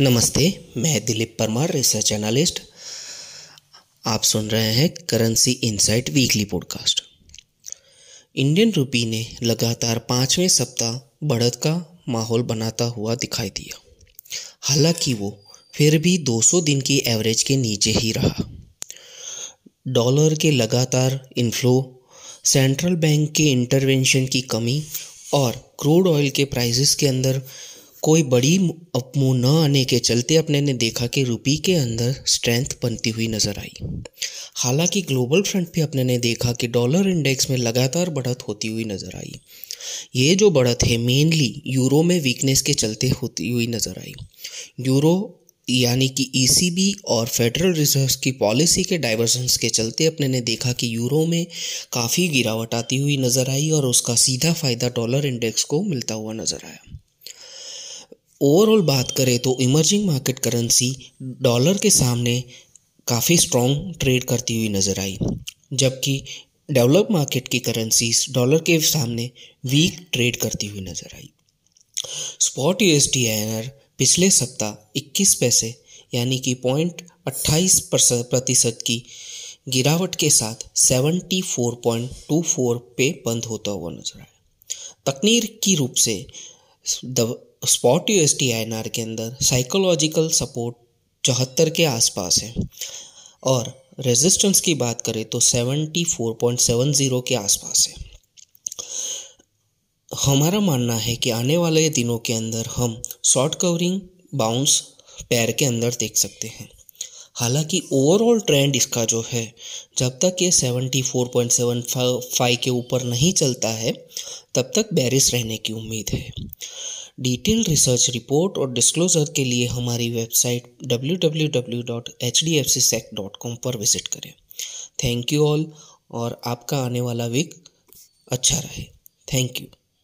नमस्ते, मैं Dilip Parmar research analyst आप सुन रहे हैं currency insight weekly podcast Indian rupee ने लगातार पाँचवें सप्ताह बढ़त का माहौल बनाता हुआ दिखाई दिया। हालाँकि वो फिर भी 200 दिन की एवरेज के नीचे ही रहा। डॉलर के लगातार इन्फ्लो सेंट्रल बैंक के इंटरवेंशन की कमी और क्रूड ऑयल के प्राइसेस के अंदर कोई बड़ी अपमू न आने के चलते अपने ने देखा कि रुपी के अंदर स्ट्रेंथ बनती हुई नज़र आई। हालाँकि ग्लोबल फ्रंट पे अपने ने देखा कि डॉलर इंडेक्स में लगातार बढ़त होती हुई नज़र आई। ये जो बढ़त है मेनली यूरो में वीकनेस के चलते होती हुई नज़र आई। यूरो यानी कि ईसीबी e और फेडरल रिज़र्व की पॉलिसी के डाइवर्जेंस के चलते अपने ने देखा कि यूरो में काफ़ी गिरावट आती हुई नज़र आई और उसका सीधा फ़ायदा डॉलर इंडेक्स को मिलता हुआ नज़र आया। ओवरऑल बात करें तो इमर्जिंग मार्केट करेंसी डॉलर के सामने काफ़ी स्ट्रॉन्ग ट्रेड करती हुई नज़र आई, जबकि डेवलप मार्केट की करेंसीज डॉलर के सामने वीक ट्रेड करती हुई नज़र आई। स्पॉट यू एस पिछले सप्ताह 21 पैसे, यानी कि पॉइंट अट्ठाईस प्रतिशत की गिरावट के साथ 74.24 पे बंद होता हुआ नज़र आया। तकनीकी रूप से स्पॉट यू एस के अंदर साइकोलॉजिकल सपोर्ट चौहत्तर के आसपास है। और रेजिस्टेंस की बात करें तो seventy four point seven zero के आसपास है। हमारा मानना है कि आने वाले दिनों के अंदर हम शॉर्ट कवरिंग बाउंस पैर के अंदर देख सकते हैं। हालाँकि ओवरऑल ट्रेंड इसका जो है, जब तक ये seventy four point seven five के ऊपर नहीं चलता है, तब तक बैरिस रहने की उम्मीद है। डिटेल रिसर्च रिपोर्ट और डिस्क्लोजर के लिए हमारी वेबसाइट www.hdfcsec.com पर विज़िट करें। थैंक यू ऑल और आपका आने वाला वीक अच्छा रहे। Thank you